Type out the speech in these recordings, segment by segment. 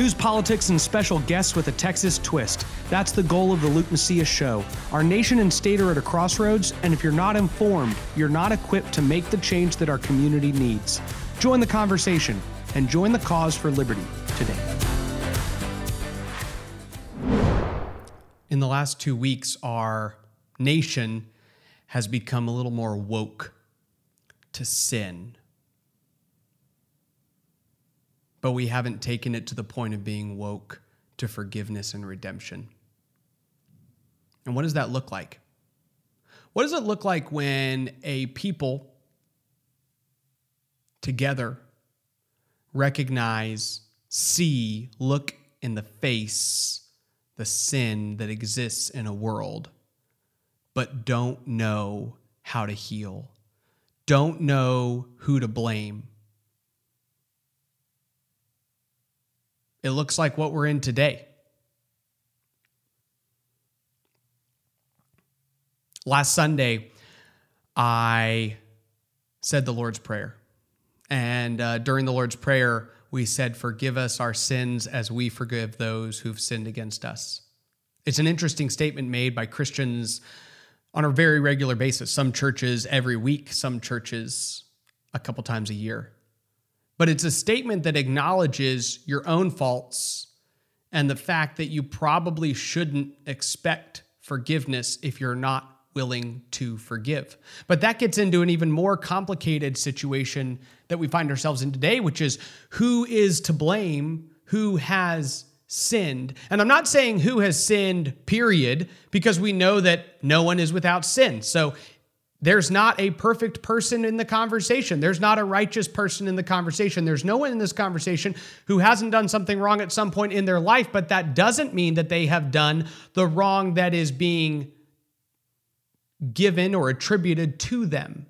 News, politics, and special guests with a Texas twist. That's the goal of the Luke Macias Show. Our nation and state are at a crossroads, and if you're not informed, you're not equipped to make the change that our community needs. Join the conversation and join the cause for liberty today. In the last two weeks, our nation has become a little more woke to sin but we haven't taken it to the point of being woke to forgiveness and redemption. And what does that look like? What does it look like when a people together recognize, see, look in the face the sin that exists in a world, but don't know how to heal, don't know who to blame, It looks like what we're in today. Last Sunday, I said the Lord's Prayer. And uh, during the Lord's Prayer, we said, Forgive us our sins as we forgive those who've sinned against us. It's an interesting statement made by Christians on a very regular basis. Some churches every week, some churches a couple times a year but it's a statement that acknowledges your own faults and the fact that you probably shouldn't expect forgiveness if you're not willing to forgive. But that gets into an even more complicated situation that we find ourselves in today, which is who is to blame, who has sinned. And I'm not saying who has sinned, period, because we know that no one is without sin. So there's not a perfect person in the conversation. There's not a righteous person in the conversation. There's no one in this conversation who hasn't done something wrong at some point in their life, but that doesn't mean that they have done the wrong that is being given or attributed to them.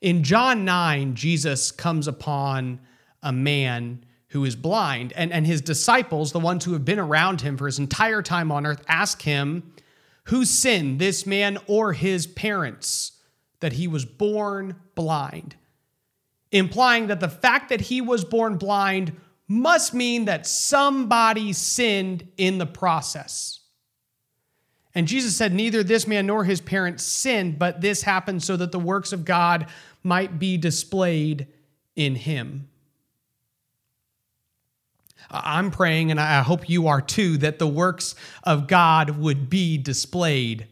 In John 9, Jesus comes upon a man who is blind, and, and his disciples, the ones who have been around him for his entire time on earth, ask him, who sinned, this man or his parents, that he was born blind? Implying that the fact that he was born blind must mean that somebody sinned in the process. And Jesus said, Neither this man nor his parents sinned, but this happened so that the works of God might be displayed in him. I'm praying, and I hope you are too, that the works of God would be displayed.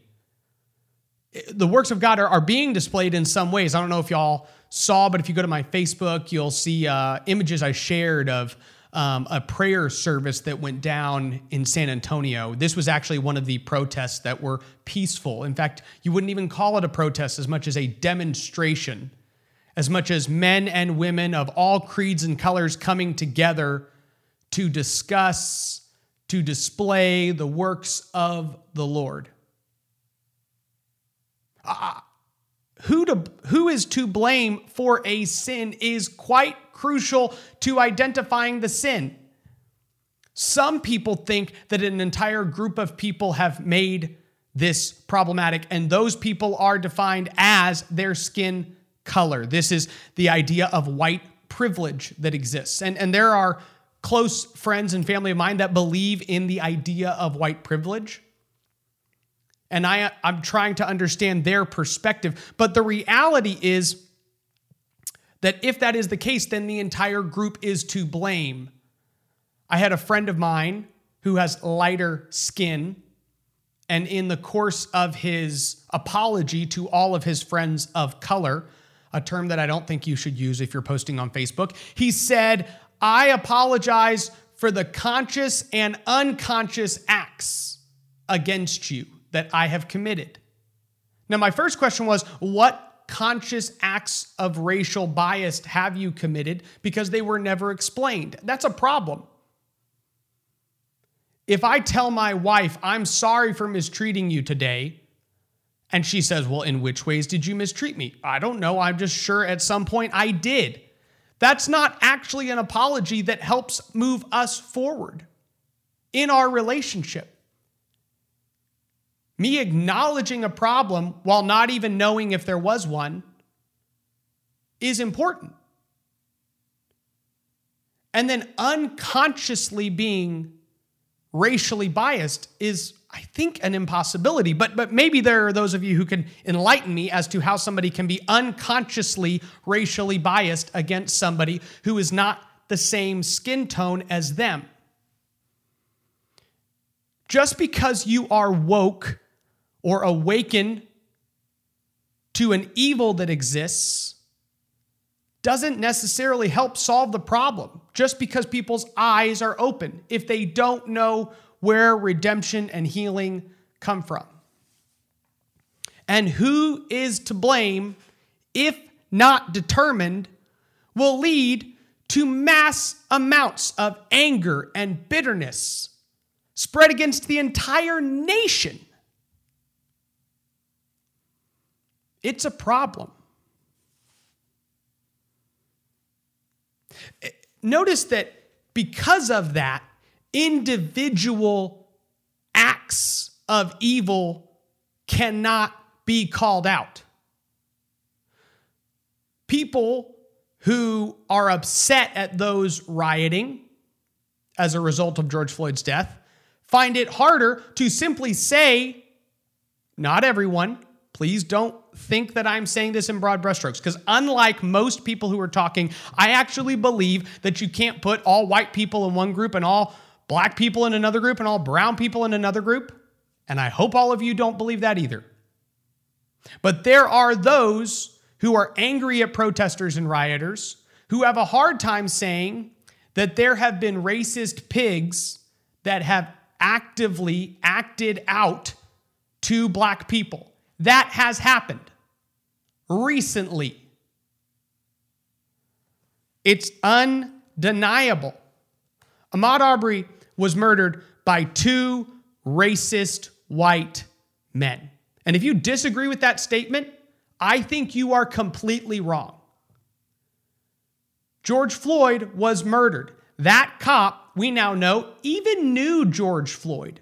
The works of God are, are being displayed in some ways. I don't know if y'all saw, but if you go to my Facebook, you'll see uh, images I shared of um, a prayer service that went down in San Antonio. This was actually one of the protests that were peaceful. In fact, you wouldn't even call it a protest as much as a demonstration, as much as men and women of all creeds and colors coming together to discuss, to display the works of the Lord. Uh, who, to, who is to blame for a sin is quite crucial to identifying the sin. Some people think that an entire group of people have made this problematic, and those people are defined as their skin color. This is the idea of white privilege that exists. And, and there are close friends and family of mine that believe in the idea of white privilege. And I, I'm trying to understand their perspective. But the reality is that if that is the case, then the entire group is to blame. I had a friend of mine who has lighter skin. And in the course of his apology to all of his friends of color, a term that I don't think you should use if you're posting on Facebook, he said, I apologize for the conscious and unconscious acts against you that I have committed. Now, my first question was what conscious acts of racial bias have you committed? Because they were never explained. That's a problem. If I tell my wife, I'm sorry for mistreating you today, and she says, Well, in which ways did you mistreat me? I don't know. I'm just sure at some point I did. That's not actually an apology that helps move us forward in our relationship. Me acknowledging a problem while not even knowing if there was one is important. and then unconsciously being racially biased is I think an impossibility, but but maybe there are those of you who can enlighten me as to how somebody can be unconsciously racially biased against somebody who is not the same skin tone as them. Just because you are woke or awaken to an evil that exists doesn't necessarily help solve the problem just because people's eyes are open if they don't know where redemption and healing come from. And who is to blame, if not determined, will lead to mass amounts of anger and bitterness spread against the entire nation. It's a problem. Eh, notice that because of that, individual acts of evil cannot be called out. People who are upset at those rioting as a result of George Floyd's death find it harder to simply say, not everyone, please don't think that I'm saying this in broad brushstrokes, because unlike most people who are talking, I actually believe that you can't put all white people in one group and all black people in another group and all brown people in another group. And I hope all of you don't believe that either. But there are those who are angry at protesters and rioters who have a hard time saying that there have been racist pigs that have actively acted out to black people. That has happened recently. It's undeniable. Ahmaud Arbery was murdered by two racist white men. And if you disagree with that statement, I think you are completely wrong. George Floyd was murdered. That cop we now know, even knew George Floyd,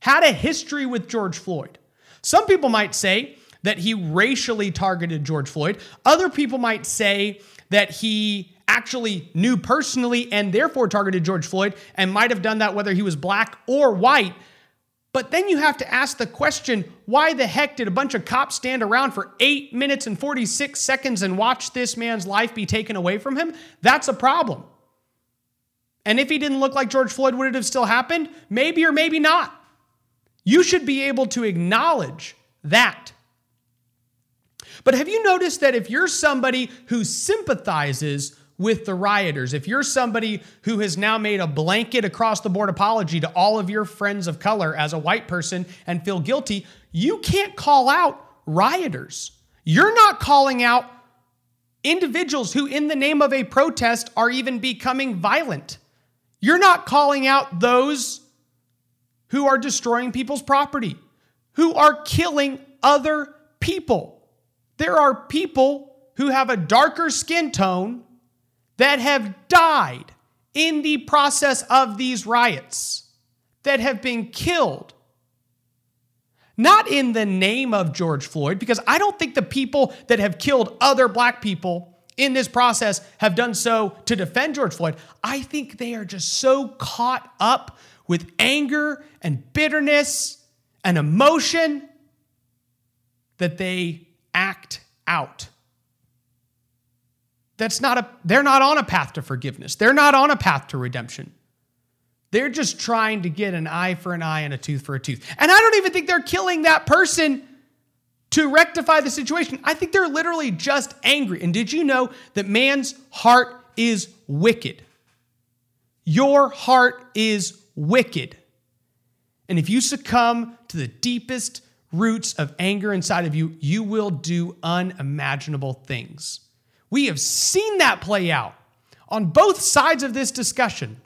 had a history with George Floyd. Some people might say that he racially targeted George Floyd. Other people might say that he actually knew personally and therefore targeted George Floyd and might have done that whether he was black or white. But then you have to ask the question why the heck did a bunch of cops stand around for eight minutes and 46 seconds and watch this man's life be taken away from him? That's a problem. And if he didn't look like George Floyd, would it have still happened? Maybe or maybe not. You should be able to acknowledge that. But have you noticed that if you're somebody who sympathizes with the rioters, if you're somebody who has now made a blanket across the board apology to all of your friends of color as a white person and feel guilty, you can't call out rioters. You're not calling out individuals who, in the name of a protest, are even becoming violent. You're not calling out those who are destroying people's property, who are killing other people. There are people who have a darker skin tone that have died in the process of these riots, that have been killed. Not in the name of George Floyd, because I don't think the people that have killed other black people in this process have done so to defend George Floyd. I think they are just so caught up with anger and bitterness and emotion that they act out. That's not a they're not on a path to forgiveness. They're not on a path to redemption. They're just trying to get an eye for an eye and a tooth for a tooth. And I don't even think they're killing that person to rectify the situation. I think they're literally just angry. And did you know that man's heart is wicked? Your heart is wicked. And if you succumb to the deepest roots of anger inside of you, you will do unimaginable things. We have seen that play out on both sides of this discussion.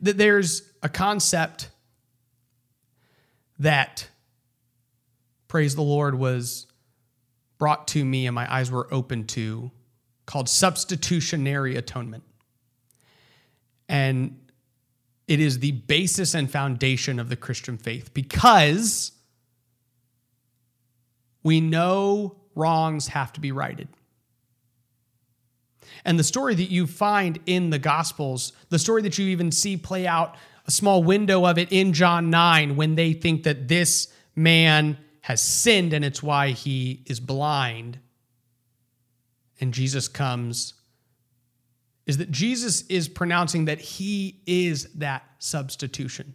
that there's a concept that, praise the Lord, was brought to me and my eyes were open to called substitutionary atonement. And it is the basis and foundation of the Christian faith because we know wrongs have to be righted. And the story that you find in the Gospels, the story that you even see play out a small window of it in John 9 when they think that this man has sinned and it's why he is blind. And Jesus comes, is that Jesus is pronouncing that he is that substitution.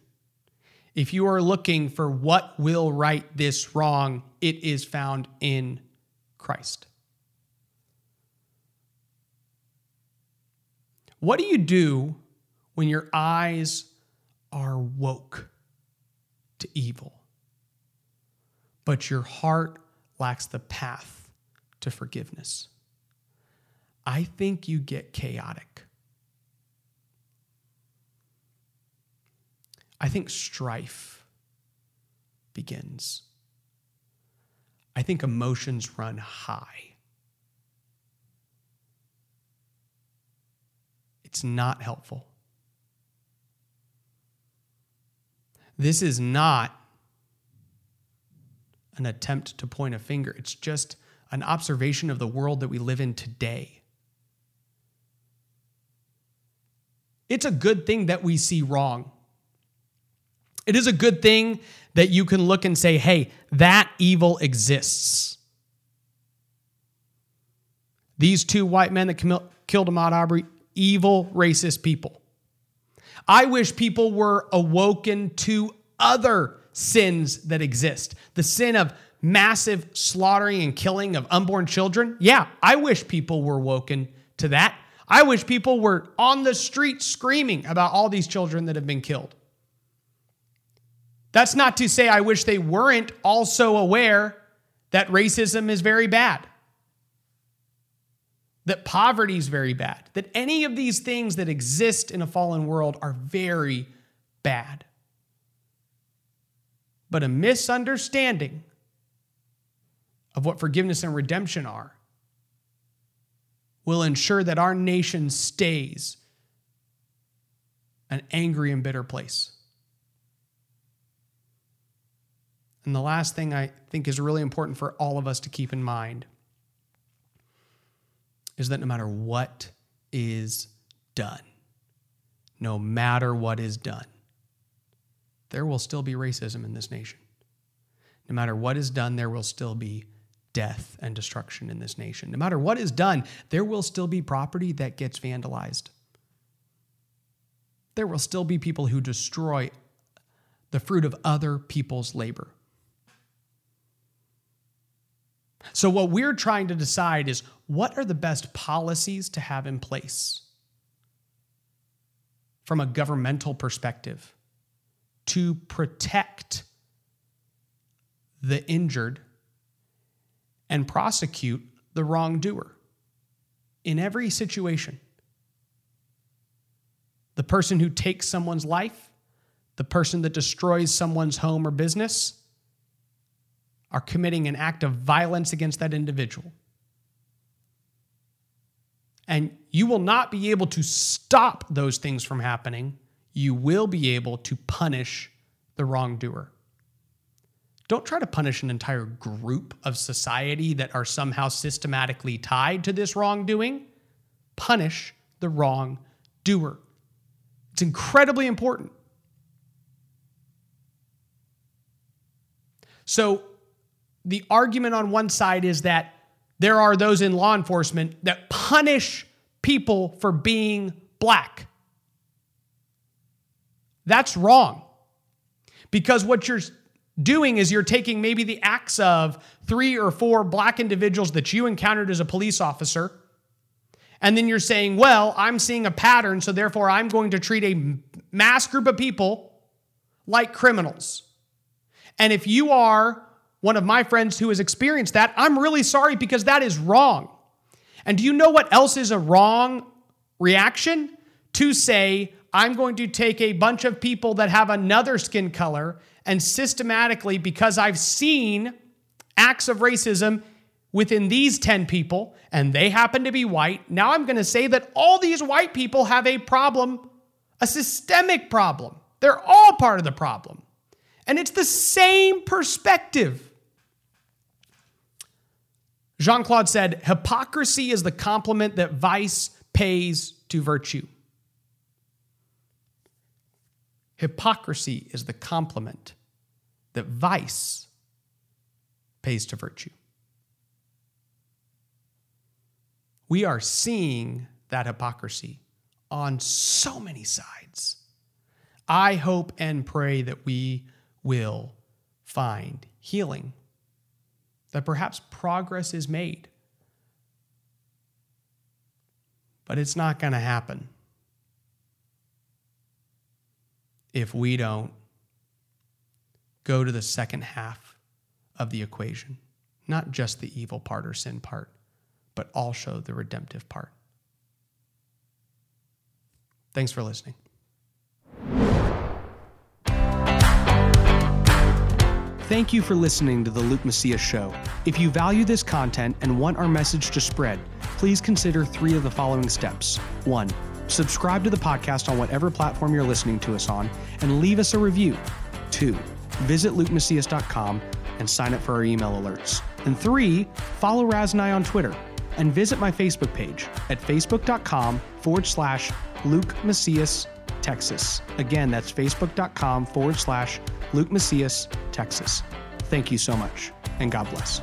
If you are looking for what will right this wrong, it is found in Christ. What do you do when your eyes are woke to evil, but your heart lacks the path to forgiveness? I think you get chaotic. I think strife begins. I think emotions run high. It's not helpful. This is not an attempt to point a finger, it's just an observation of the world that we live in today. It's a good thing that we see wrong. It is a good thing that you can look and say, hey, that evil exists. These two white men that killed Ahmaud Arbery, evil, racist people. I wish people were awoken to other sins that exist. The sin of massive slaughtering and killing of unborn children. Yeah, I wish people were woken to that. I wish people were on the street screaming about all these children that have been killed. That's not to say I wish they weren't also aware that racism is very bad that poverty is very bad, that any of these things that exist in a fallen world are very bad. But a misunderstanding of what forgiveness and redemption are will ensure that our nation stays an angry and bitter place. And the last thing I think is really important for all of us to keep in mind is that no matter what is done, no matter what is done, there will still be racism in this nation. No matter what is done, there will still be death and destruction in this nation. No matter what is done, there will still be property that gets vandalized. There will still be people who destroy the fruit of other people's labor. So, what we're trying to decide is what are the best policies to have in place from a governmental perspective to protect the injured and prosecute the wrongdoer in every situation. The person who takes someone's life, the person that destroys someone's home or business, are committing an act of violence against that individual. And you will not be able to stop those things from happening. You will be able to punish the wrongdoer. Don't try to punish an entire group of society that are somehow systematically tied to this wrongdoing. Punish the wrongdoer. It's incredibly important. So, the argument on one side is that there are those in law enforcement that punish people for being black. That's wrong. Because what you're doing is you're taking maybe the acts of three or four black individuals that you encountered as a police officer, and then you're saying, well, I'm seeing a pattern, so therefore I'm going to treat a mass group of people like criminals. And if you are one of my friends who has experienced that, I'm really sorry because that is wrong. And do you know what else is a wrong reaction? To say, I'm going to take a bunch of people that have another skin color and systematically, because I've seen acts of racism within these 10 people and they happen to be white, now I'm going to say that all these white people have a problem, a systemic problem. They're all part of the problem. And it's the same perspective. Jean Claude said, Hypocrisy is the compliment that vice pays to virtue. Hypocrisy is the compliment that vice pays to virtue. We are seeing that hypocrisy on so many sides. I hope and pray that we will find healing, that perhaps progress is made. But it's not going to happen if we don't go to the second half of the equation, not just the evil part or sin part, but also the redemptive part. Thanks for listening. Thank you for listening to the Luke Macias Show. If you value this content and want our message to spread, please consider three of the following steps. One, subscribe to the podcast on whatever platform you're listening to us on and leave us a review. Two, visit lukemacias.com and sign up for our email alerts. And three, follow Raz and I on Twitter and visit my Facebook page at facebook.com forward slash Luke Macias, Texas. Again, that's facebook.com forward slash Luke Macias, Texas. Thank you so much, and God bless.